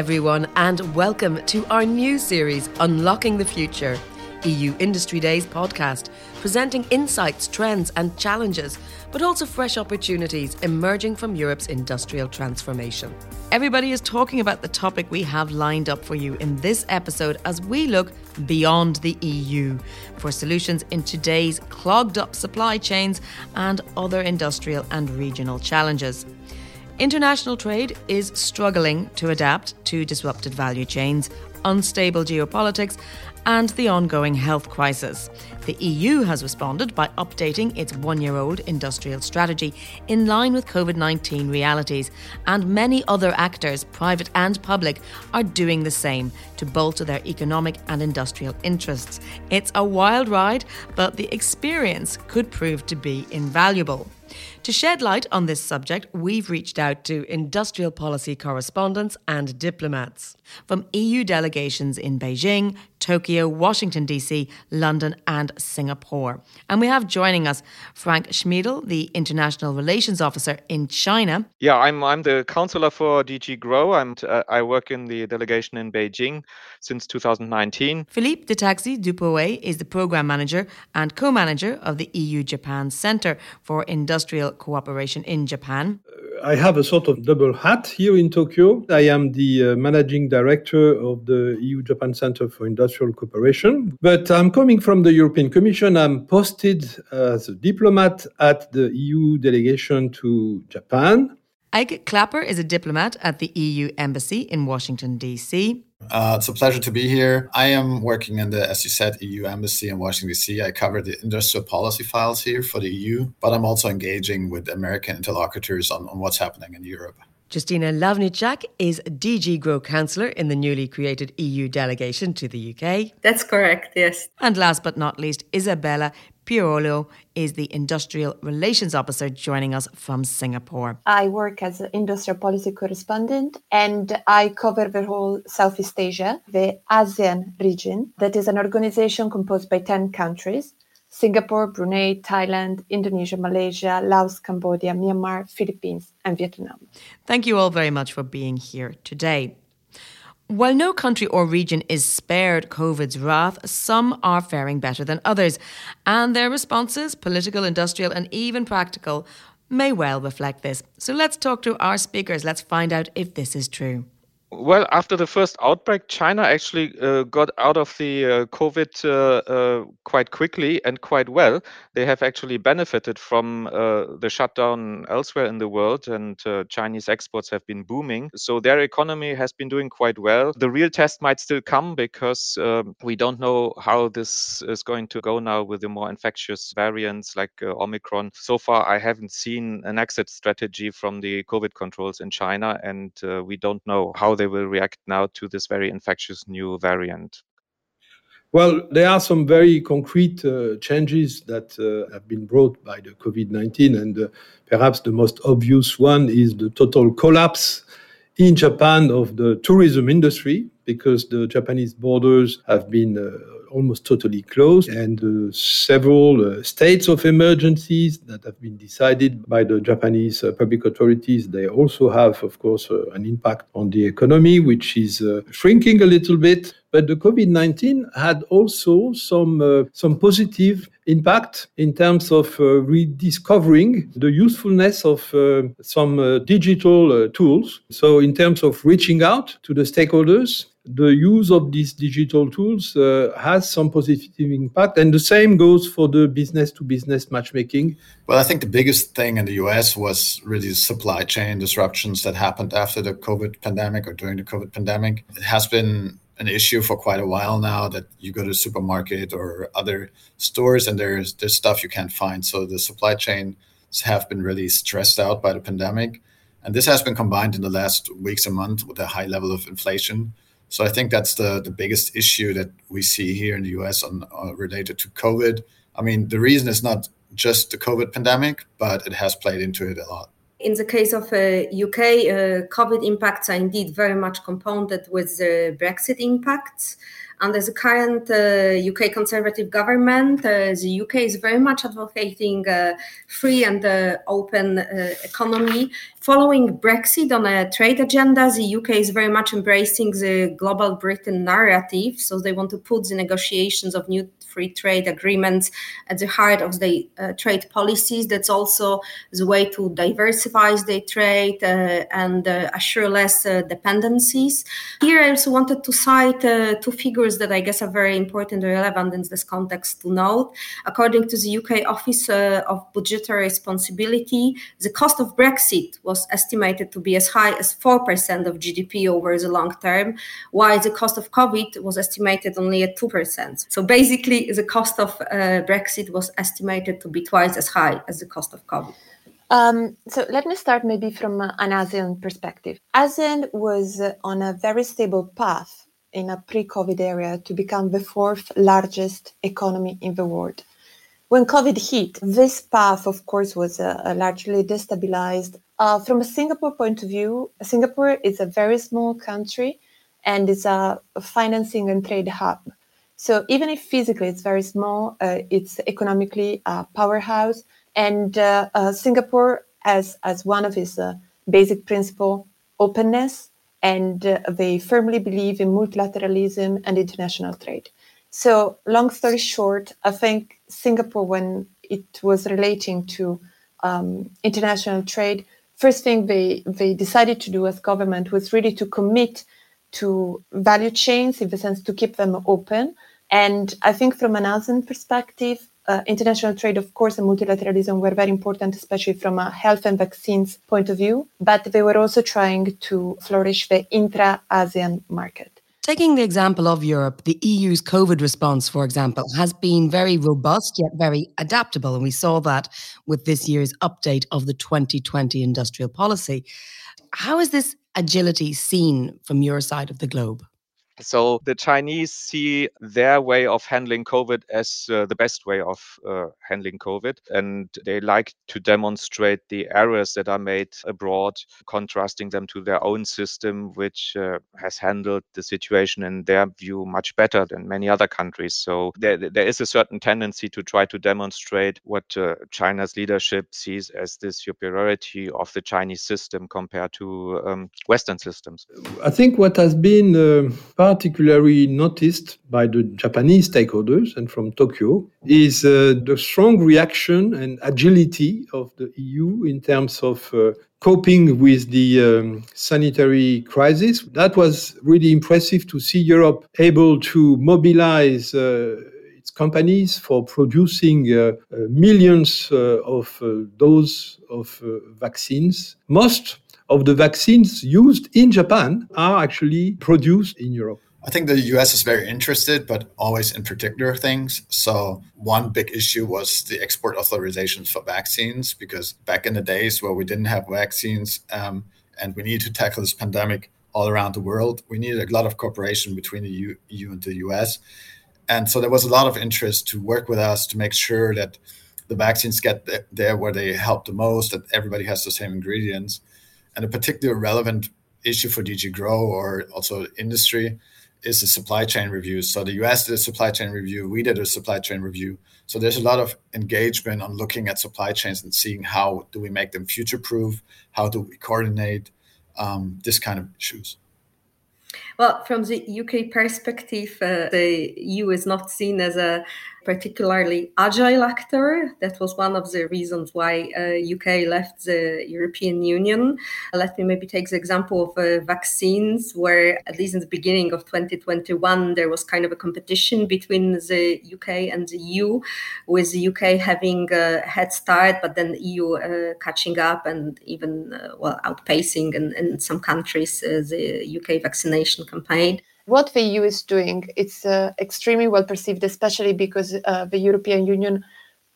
Everyone, and welcome to our new series, Unlocking the Future, EU Industry Days podcast, presenting insights, trends, and challenges, but also fresh opportunities emerging from Europe's industrial transformation. Everybody is talking about the topic we have lined up for you in this episode as we look beyond the EU for solutions in today's clogged up supply chains and other industrial and regional challenges. International trade is struggling to adapt to disrupted value chains, unstable geopolitics, and the ongoing health crisis. The EU has responded by updating its one year old industrial strategy in line with COVID 19 realities, and many other actors, private and public, are doing the same to bolster their economic and industrial interests. It's a wild ride, but the experience could prove to be invaluable. To shed light on this subject, we've reached out to industrial policy correspondents and diplomats from EU delegations in Beijing, Tokyo, Washington, D.C., London, and Singapore. And we have joining us Frank Schmiedl, the International Relations Officer in China. Yeah, I'm, I'm the counselor for DG Grow. I'm, uh, I work in the delegation in Beijing since 2019. Philippe de Taxis du Poët is the program manager and co manager of the EU Japan Center for Industrial Cooperation in Japan. I have a sort of double hat here in Tokyo. I am the uh, managing director of the EU Japan Center for Industrial Cooperation. But I'm coming from the European Commission. I'm posted as a diplomat at the EU delegation to Japan. Eike Klapper is a diplomat at the EU Embassy in Washington, D.C. Uh, it's a pleasure to be here. I am working in the, as you said, EU Embassy in Washington, D.C. I cover the industrial policy files here for the EU, but I'm also engaging with American interlocutors on, on what's happening in Europe. Justina Lavnicek is DG Grow Councillor in the newly created EU delegation to the UK. That's correct, yes. And last but not least, Isabella Piorolo is the Industrial Relations Officer joining us from Singapore. I work as an industrial policy correspondent and I cover the whole Southeast Asia, the ASEAN region, that is an organization composed by 10 countries. Singapore, Brunei, Thailand, Indonesia, Malaysia, Laos, Cambodia, Myanmar, Philippines, and Vietnam. Thank you all very much for being here today. While no country or region is spared COVID's wrath, some are faring better than others, and their responses, political, industrial, and even practical, may well reflect this. So let's talk to our speakers. Let's find out if this is true. Well, after the first outbreak, China actually uh, got out of the uh, COVID uh, uh quite quickly and quite well. They have actually benefited from uh, the shutdown elsewhere in the world, and uh, Chinese exports have been booming. So their economy has been doing quite well. The real test might still come because um, we don't know how this is going to go now with the more infectious variants like Omicron. So far, I haven't seen an exit strategy from the COVID controls in China, and we don't know how they will react now to this very infectious new variant? Well, there are some very concrete uh, changes that uh, have been brought by the COVID 19, and uh, perhaps the most obvious one is the total collapse in Japan of the tourism industry because the Japanese borders have been uh, almost totally closed, and uh, several uh, states of emergencies that have been decided by the Japanese uh, public authorities. They also have, of course, uh, an impact on the economy, which is uh, shrinking a little bit. But the COVID 19 had also some, uh, some positive impact in terms of rediscovering the usefulness of some digital tools. So, in terms of reaching out to the stakeholders, the use of these digital tools uh, has some positive impact. And the same goes for the business to business matchmaking. Well, I think the biggest thing in the US was really supply chain disruptions that happened after the COVID pandemic or during the COVID pandemic. It has been an issue for quite a while now that you go to supermarket or other stores and there's there's stuff you can't find. So the supply chains have been really stressed out by the pandemic. And this has been combined in the last weeks and months with a high level of inflation. So I think that's the, the biggest issue that we see here in the US on, uh, related to COVID. I mean, the reason is not just the COVID pandemic, but it has played into it a lot. In the case of uh, UK, uh, COVID impacts are indeed very much compounded with the Brexit impacts. Under the current UK uh, Conservative government, uh, the UK is very much advocating a free and open economy. Following Brexit on a trade agenda, the UK is very much embracing the global Britain narrative. So they want to put the negotiations of new free trade agreements at the heart of the uh, trade policies. That's also the way to diversify the trade uh, and uh, assure less uh, dependencies. Here, I also wanted to cite uh, two figures that I guess are very important and relevant in this context to note. According to the UK Office uh, of Budgetary Responsibility, the cost of Brexit was estimated to be as high as 4% of GDP over the long term, while the cost of COVID was estimated only at 2%. So basically, the cost of uh, Brexit was estimated to be twice as high as the cost of COVID. Um, so let me start maybe from an ASEAN perspective. ASEAN was on a very stable path in a pre-COVID era to become the fourth largest economy in the world. When COVID hit, this path, of course, was uh, largely destabilized. Uh, from a Singapore point of view, Singapore is a very small country and is a financing and trade hub. So even if physically it's very small, uh, it's economically a powerhouse. And uh, uh, Singapore has as one of its uh, basic principle openness, and uh, they firmly believe in multilateralism and international trade. So long story short, I think Singapore, when it was relating to um, international trade, first thing they they decided to do as government was really to commit to value chains in the sense to keep them open and I think from an ASEAN perspective, uh, international trade, of course, and multilateralism were very important, especially from a health and vaccines point of view. But they were also trying to flourish the intra ASEAN market. Taking the example of Europe, the EU's COVID response, for example, has been very robust yet very adaptable. And we saw that with this year's update of the 2020 industrial policy. How is this agility seen from your side of the globe? So the Chinese see their way of handling COVID as uh, the best way of uh, handling COVID. And they like to demonstrate the errors that are made abroad, contrasting them to their own system, which uh, has handled the situation in their view much better than many other countries. So there, there is a certain tendency to try to demonstrate what uh, China's leadership sees as the superiority of the Chinese system compared to um, Western systems. I think what has been uh, particularly noticed by the Japanese stakeholders and from Tokyo is uh, the strong reaction and agility of the EU in terms of uh, coping with the um, sanitary crisis. That was really impressive to see Europe able to mobilize uh, its companies for producing uh, uh, millions uh, of doses of vaccines. Most of the vaccines used in Japan are actually produced in Europe. I think the US is very interested, but always in particular things. So, one big issue was the export authorizations for vaccines, because back in the days where we didn't have vaccines um, and we needed to tackle this pandemic all around the world, we needed a lot of cooperation between the EU and the US. And so, there was a lot of interest to work with us to make sure that the vaccines get there where they help the most, that everybody has the same ingredients. And a particularly relevant issue for DG Grow or also industry is the supply chain review. So the US did a supply chain review, we did a supply chain review. So there's a lot of engagement on looking at supply chains and seeing how do we make them future proof, how do we coordinate um, this kind of issues. Well, from the UK perspective, uh, the EU is not seen as a particularly agile actor. That was one of the reasons why uh, UK left the European Union. Let me maybe take the example of uh, vaccines, where at least in the beginning of 2021 there was kind of a competition between the UK and the EU, with the UK having a head start, but then the EU uh, catching up and even uh, well outpacing in, in some countries uh, the UK vaccination campaign what the EU is doing, it's uh, extremely well perceived, especially because uh, the European Union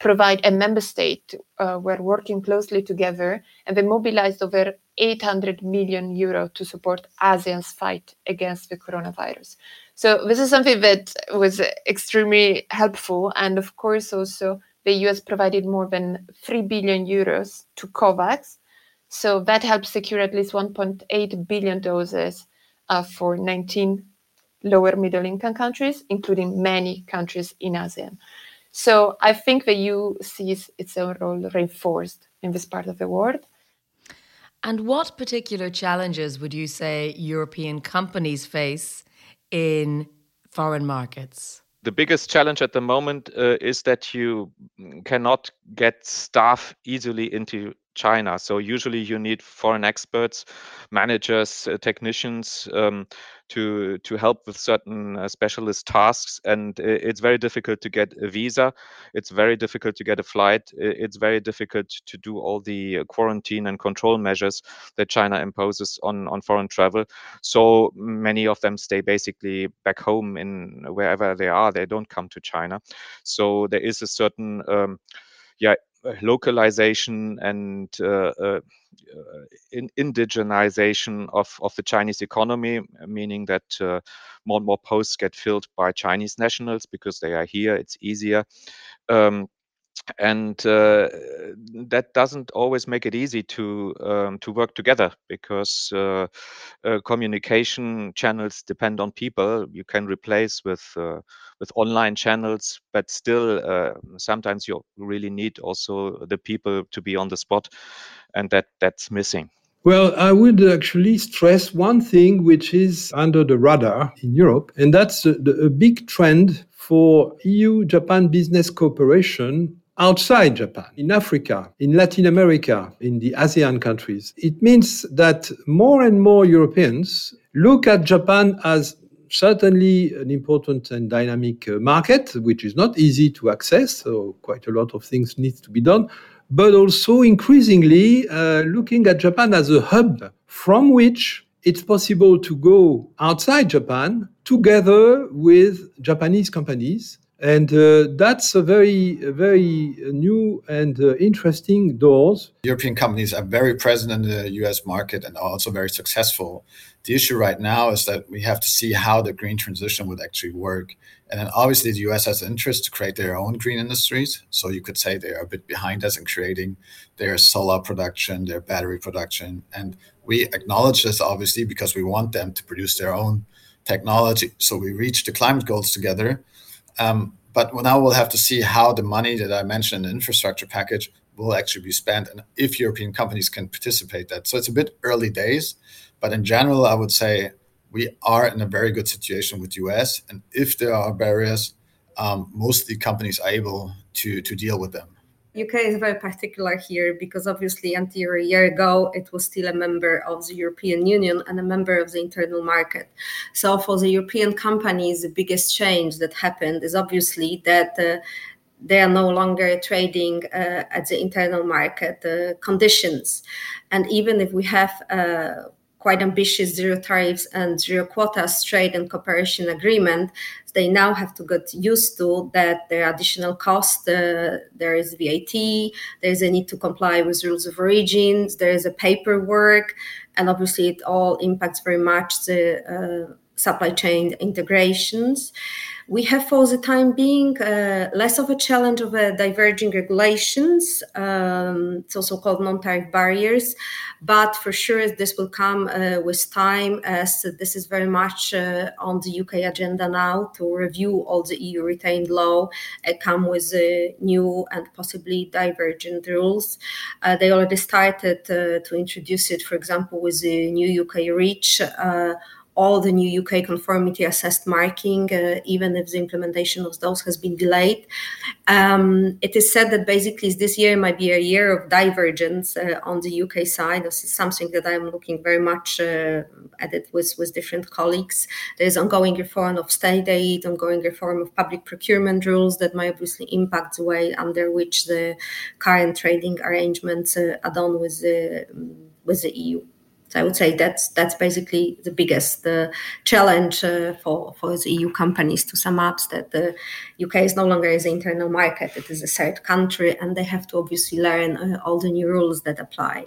provide a member state uh, were working closely together and they mobilized over 800 million euro to support ASEAN's fight against the coronavirus. So this is something that was extremely helpful. And of course, also the US provided more than 3 billion euros to COVAX. So that helped secure at least 1.8 billion doses uh, for 19 lower middle income countries, including many countries in ASEAN. So I think the EU sees its own role reinforced in this part of the world. And what particular challenges would you say European companies face in foreign markets? The biggest challenge at the moment uh, is that you cannot get staff easily into China. So usually you need foreign experts, managers, uh, technicians um, to to help with certain uh, specialist tasks, and it's very difficult to get a visa. It's very difficult to get a flight. It's very difficult to do all the quarantine and control measures that China imposes on on foreign travel. So many of them stay basically back home in wherever they are. They don't come to China. So there is a certain um, yeah localization and uh, uh, in indigenization of, of the Chinese economy, meaning that uh, more and more posts get filled by Chinese nationals because they are here, it's easier. Um, and uh, that doesn't always make it easy to um, to work together because uh, uh, communication channels depend on people. You can replace with uh, with online channels, but still uh, sometimes you really need also the people to be on the spot, and that that's missing. Well, I would actually stress one thing which is under the radar in Europe, and that's a, a big trend for EU Japan business cooperation outside Japan, in Africa, in Latin America, in the ASEAN countries. It means that more and more Europeans look at Japan as certainly an important and dynamic uh, market, which is not easy to access, so quite a lot of things need to be done, but also increasingly uh, looking at Japan as a hub from which it's possible to go outside Japan together with Japanese companies and uh, that's a very, very new and uh, interesting doors. European companies are very present in the US market and are also very successful. The issue right now is that we have to see how the green transition would actually work. And then obviously, the US has an interest to create their own green industries. So you could say they are a bit behind us in creating their solar production, their battery production. And we acknowledge this obviously because we want them to produce their own technology. So we reach the climate goals together but now we'll have to see how the money that I mentioned in the infrastructure package will actually be spent and if European companies can participate that. So it's a bit early days, but in general, I would say we are in a very good situation with US. And if there are barriers, um, most of the companies are able to, to deal with them. UK is very particular here because obviously until a year ago it was still a member of the European Union and a member of the internal market. So for the European companies, the biggest change that happened is obviously that uh, they are no longer trading uh, at the internal market uh, conditions. And even if we have uh, quite ambitious zero tariffs and zero quotas trade and cooperation agreement, they now have to get used to that there are additional costs. Uh, there is VAT, there is a need to comply with rules of origins, there is a paperwork, and obviously it all impacts very much the uh, supply chain integrations we have for the time being uh, less of a challenge of uh, diverging regulations, um, so so-called non-tariff barriers, but for sure this will come uh, with time as this is very much uh, on the UK agenda now to review all the EU retained law, and come with new and possibly divergent rules. Uh, they already started uh, to introduce it, for example, with the new UK REACH all the new UK conformity assessed marking, uh, even if the implementation of those has been delayed. Um, it is said that basically this year might be a year of divergence uh, on the UK side. This is something that I'm looking very much uh, at it with, with different colleagues. There's ongoing reform of state aid, ongoing reform of public procurement rules that might obviously impact the way under which the current trading arrangements uh, are done with the, with the EU. So I would say that's that's basically the biggest the challenge uh, for for the EU companies to sum up that the UK is no longer an internal market; it is a third country, and they have to obviously learn uh, all the new rules that apply.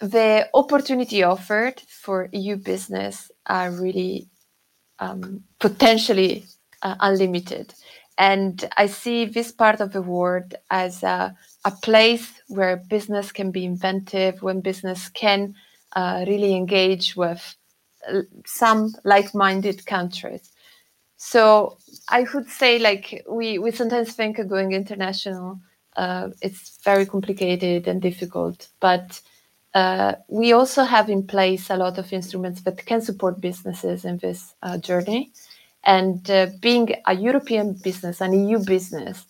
The opportunity offered for EU business are really um, potentially uh, unlimited. And I see this part of the world as a, a place where business can be inventive, when business can uh, really engage with some like-minded countries. So I would say, like we we sometimes think going international, uh, it's very complicated and difficult, but uh, we also have in place a lot of instruments that can support businesses in this uh, journey. And uh, being a European business, an EU business,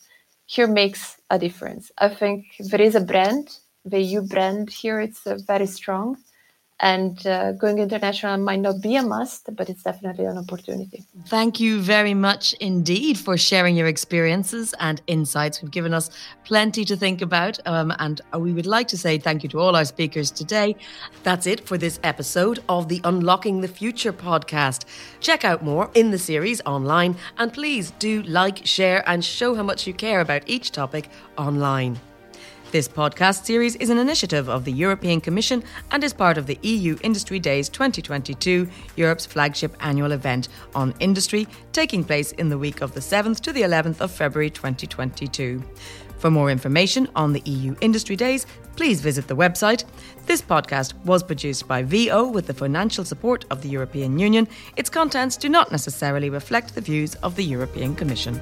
here makes a difference. I think there is a brand, the EU brand here, it's uh, very strong and uh, going international might not be a must, but it's definitely an opportunity. Thank you very much indeed for sharing your experiences and insights. We've given us plenty to think about, um, and we would like to say thank you to all our speakers today. That's it for this episode of the Unlocking the Future podcast. Check out more in the series online, and please do like, share, and show how much you care about each topic online. This podcast series is an initiative of the European Commission and is part of the EU Industry Days 2022, Europe's flagship annual event on industry, taking place in the week of the 7th to the 11th of February 2022. For more information on the EU Industry Days, please visit the website. This podcast was produced by VO with the financial support of the European Union. Its contents do not necessarily reflect the views of the European Commission.